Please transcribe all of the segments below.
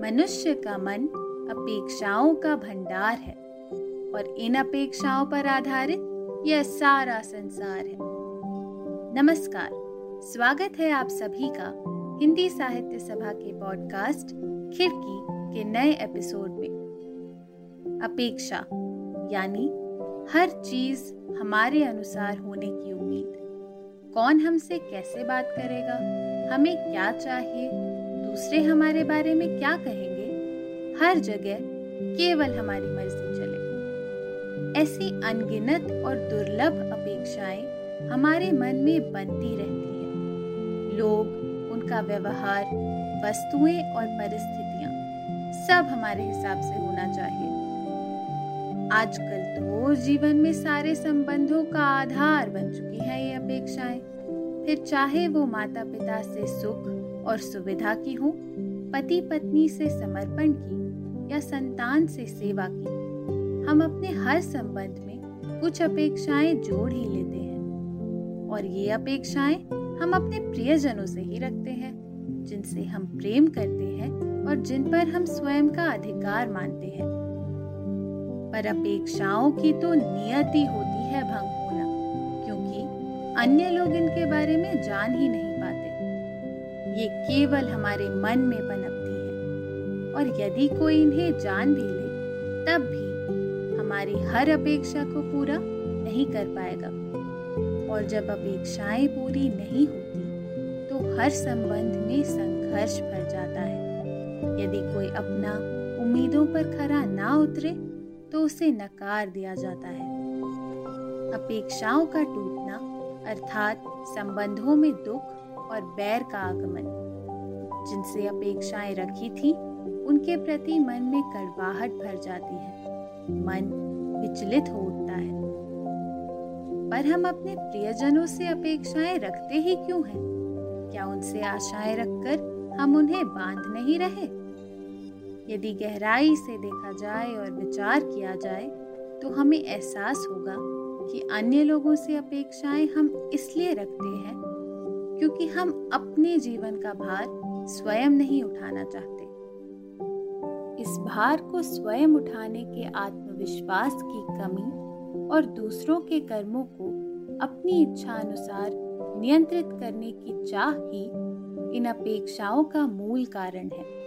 मनुष्य का मन अपेक्षाओं का भंडार है और इन अपेक्षाओं पर आधारित यह सारा संसार है। नमस्कार, स्वागत है आप सभी का हिंदी साहित्य सभा के पॉडकास्ट खिड़की के नए एपिसोड में। अपेक्षा, यानी हर चीज़ हमारे अनुसार होने की उम्मीद। कौन हमसे कैसे बात करेगा? हमें क्या चाहिए? दूसरे हमारे बारे में क्या कहेंगे? हर जगह केवल हमारी मर्ज़ी चले। ऐसी अनगिनत और दुर्लभ अपेक्षाएँ हमारे मन में बनती रहती हैं। लोग, उनका व्यवहार, वस्तुएँ और परिस्थितियाँ सब हमारे हिसाब से होना चाहिए। आजकल तो जीवन में सारे संबंधों का आधार बन चुकी है ये अपेक्षाएँ। फिर चाहे वो माता पिता से सुख और सुविधा की हो पति पत्नी से समर्पण की या संतान से सेवा की। हम अपने हर संबंध में कुछ अपेक्षाएँ जोड़ ही लेते हैं। और ये अपेक्षाएँ हम अपने प्रियजनों से ही रखते हैं, जिनसे हम प्रेम करते हैं और जिन पर हम स्वयं का अधिकार मानते हैं। पर अपेक्षाओं की तो नियति होती है भंग होना, क्योंकि अन्य लोग इनके बारे में जान ही नहीं पाते। ये केवल हमारे मन में पनपती है। और यदि कोई इन्हें जान भी ले, तब भी हमारी हर अपेक्षा को पूरा नहीं कर पाएगा। और जब अपेक्षाएँ पूरी नहीं होती तो हर संबंध में संघर्ष भर जाता है। यदि कोई अपना उम्मीदों पर खरा ना उतरे तो उसे नकार दिया जाता है। अपेक्षाओं का टूटना, अर्थात संबंधों में दुख और बैर का आगमन। जिनसे अपेक्षाएँ रखी थी, उनके प्रति मन में कड़वाहट भर जाती है। मन विचलित हो उठता है। पर हम अपने प्रियजनों से अपेक्षाएँ रखते ही क्यों हैं? क्या उनसे आशाएँ रखकर हम उन्हें बाँध नहीं रहे? यदि गहराई से देखा जाए और विचार किया जाए तो हमें एहसास होगा कि अन्य लोगों से अपेक्षाएँ हम इसलिए रखते हैं क्योंकि हम अपने जीवन का भार स्वयं नहीं उठाना चाहते। इस भार को स्वयं उठाने के आत्मविश्वास की कमी और दूसरों के कर्मों को अपनी इच्छा अनुसार नियंत्रित करने की चाह ही इन अपेक्षाओं का मूल कारण है।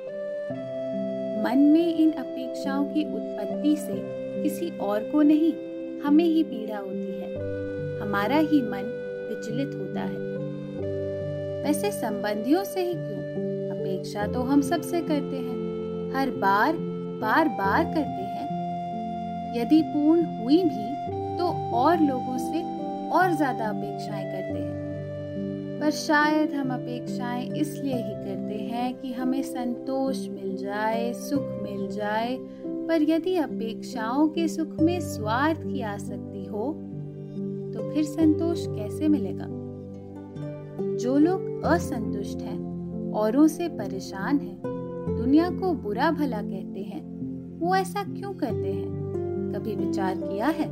मन में इन अपेक्षाओं की उत्पत्ति से किसी और को नहीं, हमें ही पीड़ा होती है। हमारा ही मन विचलित होता है। वैसे संबंधियों से ही क्यों? अपेक्षा तो हम सबसे करते हैं। हर बार बार बार करते हैं। यदि पूर्ण हुई भी तो और लोगों से और ज़्यादा अपेक्षाएँ करते हैं। पर शायद हम अपेक्षाएँ इसलिए ही करते हैं कि हमें संतोष मिल जाए, सुख मिल जाए। पर यदि अपेक्षाओं के सुख में स्वार्थ की आसक्ति हो तो फिर संतोष कैसे मिलेगा? जो लोग असंतुष्ट हैं, औरों से परेशान हैं, दुनिया को बुरा भला कहते हैं, वो ऐसा क्यों करते हैं? कभी विचार किया है?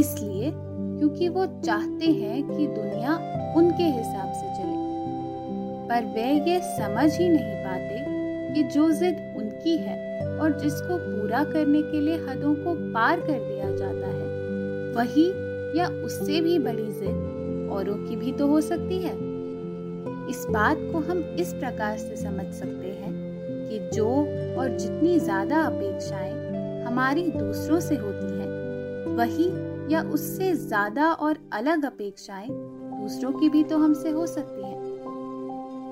इसलिए क्योंकि वो चाहते हैं कि दुनिया उनके हिसाब से चले। पर वे ये समझ ही नहीं पाते कि जो जिद उनकी है और जिसको पूरा करने के लिए हदों को पार कर दिया जाता है, वही या उससे भी बड़ी जिद औरों की भी तो हो सकती है। इस बात को हम इस प्रकार से समझ सकते हैं कि जो और जितनी ज़्यादा अपेक्षाएँ हमारी दूसरों से होती हैं, वही या उससे ज़्यादा और अलग अपेक्षाएँ दूसरों की भी तो हमसे हो सकती हैं।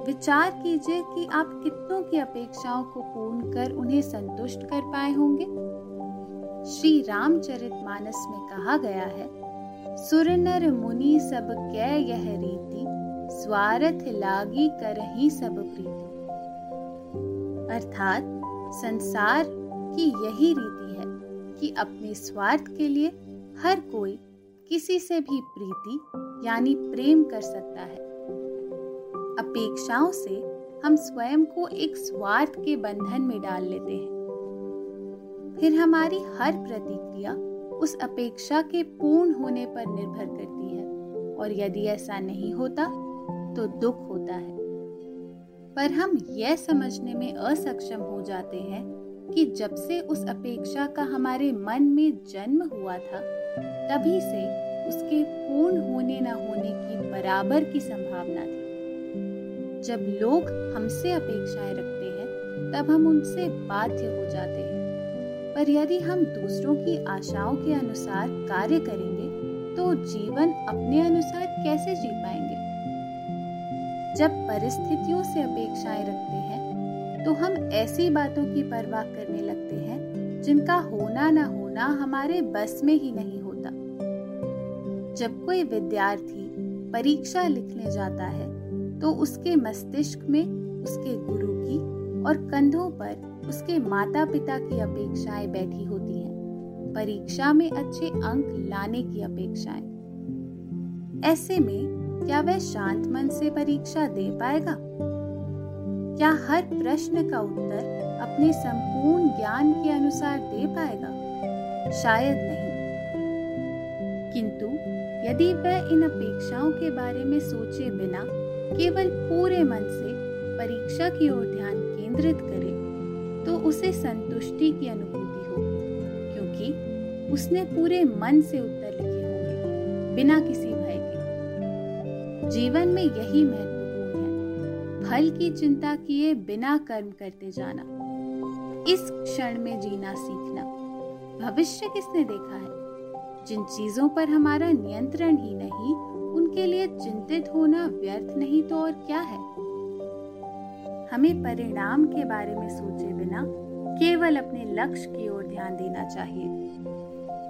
विचार कीजिए कि आप कितनों की अपेक्षाओं को पूर्ण कर उन्हें संतुष्ट कर पाए होंगे। श्री रामचरित मानस में कहा गया है सुर नर मुनि सब कै यह रीति, स्वार्थ लागी कर ही सब प्रीति। अर्थात, संसार की यही रीति है कि अपने स्वार्थ के लिए हर कोई किसी से भी प्रीति, यानी प्रेम कर सकता है। अपेक्षाओं से हम स्वयं को एक स्वार्थ के बंधन में डाल लेते हैं। फिर हमारी हर प्रतिक्रिया उस अपेक्षा के पूर्ण होने पर निर्भर करती है। और यदि ऐसा नहीं होता तो दुख होता है। पर हम यह समझने में असक्षम हो जाते हैं कि जब से उस अपेक्षा का हमारे मन में जन्म हुआ था, तभी से उसके पूर्ण होने न होने की बराबर की संभावना थी। जब लोग हमसे अपेक्षाएँ रखते हैं, तब हम उनसे बाध्य हो जाते हैं। पर यदि हम दूसरों की आशाओं के अनुसार कार्य करेंगे तो जीवन अपने अनुसार कैसे जी पाएँगे? जब परिस्थितियों से अपेक्षाएँ रखते हैं तो हम ऐसी बातों की परवाह करने लगते हैं, जिनका होना ना होना हमारे बस में ही नहीं होता। जब कोई विद्यार्थी परीक्षा लिखने जाता है तो उसके मस्तिष्क में उसके गुरु की और कंधों पर उसके माता पिता की अपेक्षाएँ बैठी होती हैं। परीक्षा में अच्छे अंक लाने की अपेक्षाएँ। ऐसे में क्या वह शांत मन से परीक्षा दे पाएगा? क्या हर प्रश्न का उत्तर अपने संपूर्ण ज्ञान के अनुसार दे पाएगा? शायद नहीं। किंतु यदि वह इन अपेक्षाओं के बारे में सोचे बिना केवल पूरे मन से परीक्षा की ओर ध्यान केंद्रित करे तो उसे संतुष्टि की अनुभूति हो, क्योंकि उसने पूरे मन से उत्तर लिखे होंगे, बिना किसी भय के। जीवन में यही महत्वपूर्ण है, फल की चिंता किए बिना कर्म करते जाना। इस क्षण में जीना सीखना, भविष्य किसने देखा है? जिन चीज़ों पर हमारा नियंत्रण ही नहीं, उनके लिए चिंतित होना व्यर्थ नहीं तो और क्या है? हमें परिणाम के बारे में सोचे बिना केवल अपने लक्ष्य की ओर ध्यान देना चाहिए।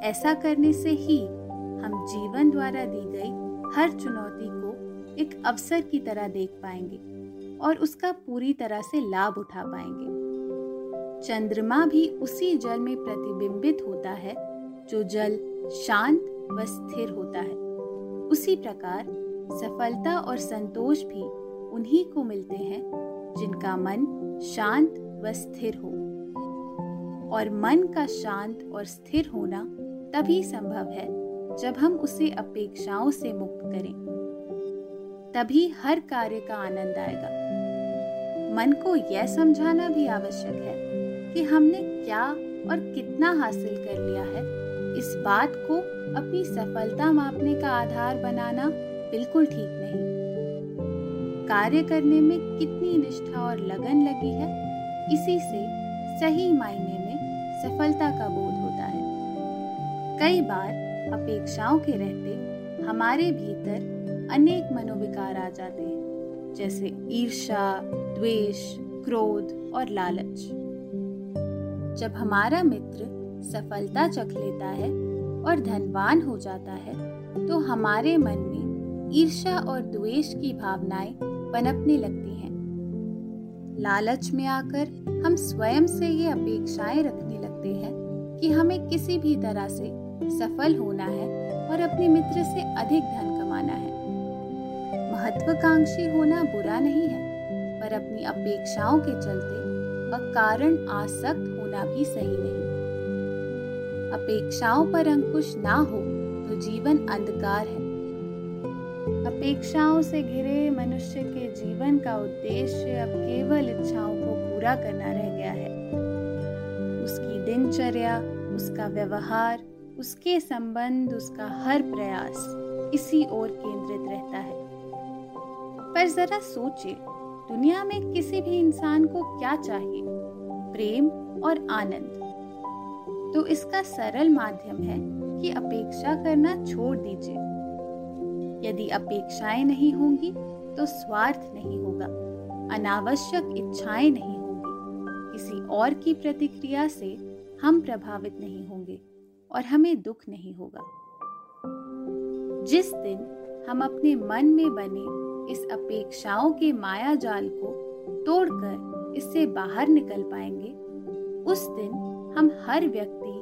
ऐसा करने से ही हम जीवन द्वारा दी गई हर चुनौती को एक अवसर की तरह देख पाएँगे और उसका पूरी तरह से लाभ उठा पाएँगे। चंद्रमा भी उसी जल में प्रतिबिंबित होता है, जो जल शांत व स्थिर होता है। उसी प्रकार सफलता और संतोष भी उन्हीं को मिलते हैं जिनका मन शांत व स्थिर हो। और मन का शांत और स्थिर होना तभी संभव है जब हम उसे अपेक्षाओं से मुक्त करें। तभी हर कार्य का आनंद आएगा। मन को यह समझाना भी आवश्यक है कि हमने क्या और कितना हासिल कर लिया है। इस बात को अपनी सफलता मापने का आधार बनाना बिल्कुल ठीक कार्य करने में कितनी निष्ठा और लगन लगी है, इसी से सही मायने में सफलता का बोध होता है। कई बार अपेक्षाओं के रहते हमारे भीतर अनेक मनोविकार आ जाते हैं, जैसे ईर्षा द्वेष, क्रोध और लालच। जब हमारा मित्र सफलता चख लेता है और धनवान हो जाता है तो हमारे मन में ईर्षा और द्वेष की भावनाएँ पनपने लगती हैं। लालच में आकर हम स्वयं से ये अपेक्षाएँ रखने लगते हैं कि हमें किसी भी तरह से सफल होना है और अपने मित्र से अधिक धन कमाना है। महत्वाकांक्षी होना बुरा नहीं है, पर अपनी अपेक्षाओं के चलते अकारण आसक्त होना भी सही नहीं। अपेक्षाओं पर अंकुश ना हो तो जीवन अंधकार है। अपेक्षाओं से घिरे मनुष्य के जीवन का उद्देश्य अब केवल इच्छाओं को पूरा करना रह गया है। उसकी दिनचर्या, उसका व्यवहार, उसके संबंध, उसका हर प्रयास इसी ओर केंद्रित रहता है। पर जरा सोचे दुनिया में किसी भी इंसान को क्या चाहिए? प्रेम और आनंद। तो इसका सरल माध्यम है कि अपेक्षा करना छोड़ दीजिए। यदि अपेक्षाएँ नहीं होंगी तो स्वार्थ नहीं होगा, अनावश्यक इच्छाएँ नहीं होंगी। किसी और की प्रतिक्रिया से हम प्रभावित नहीं होंगे और हमें दुख नहीं होगा। जिस दिन हम अपने मन में बने इस अपेक्षाओं के माया जाल को तोड़कर इससे बाहर निकल पाएँगे, उस दिन हम हर व्यक्ति,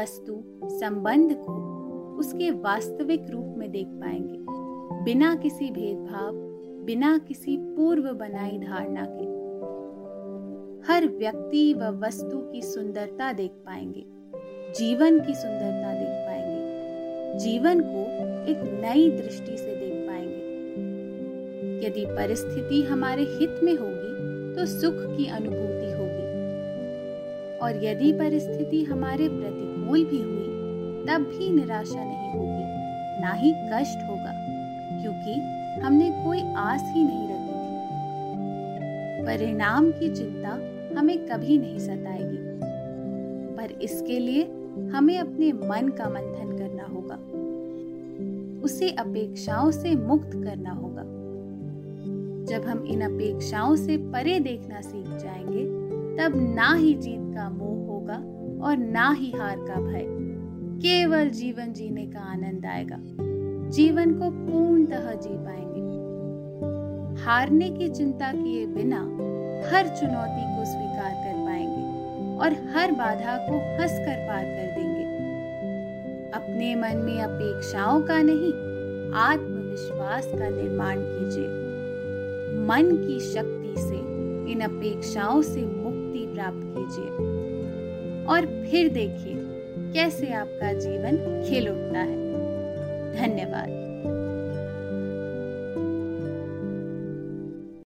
वस्तु, संबंध को उसके वास्तविक रूप में देख पाएँगे। बिना किसी भेदभाव, बिना किसी पूर्व बनाई धारणा के। हर व्यक्ति व वस्तु की सुंदरता देख पाएँगे, जीवन की सुंदरता देख पाएँगे, जीवन को एक नई दृष्टि से देख पाएँगे। यदि परिस्थिति हमारे हित में होगी तो सुख की अनुभूति होगी। और यदि परिस्थिति हमारे प्रतिकूल भी हुई, तब भी निराशा नहीं होगी, ना ही कष्ट होगा। क्योंकि हमने कोई आस ही नहीं रखी थी। परिणाम की चिंता हमें कभी नहीं सताएगी। पर इसके लिए हमें अपने मन का मंथन करना होगा। उसे अपेक्षाओं से मुक्त करना होगा। जब हम इन अपेक्षाओं से परे देखना सीख जाएँगे, तब ना ही जीत का मोह होगा और ना ही हार का भय। केवल जीवन जीने का आनंद आएगा। जीवन को पूर्णतः जी पाएँगे। हारने की चिंता किए बिना हर चुनौती को स्वीकार कर पाएँगे और हर बाधा को हंसकर पार कर देंगे। अपने मन में अपेक्षाओं का नहीं, आत्मविश्वास का निर्माण कीजिए। मन की शक्ति से, इन अपेक्षाओं से मुक्ति प्राप्त कीजिए। और फिर देखिए कैसे आपका जीवन खिल उठता है। धन्यवाद।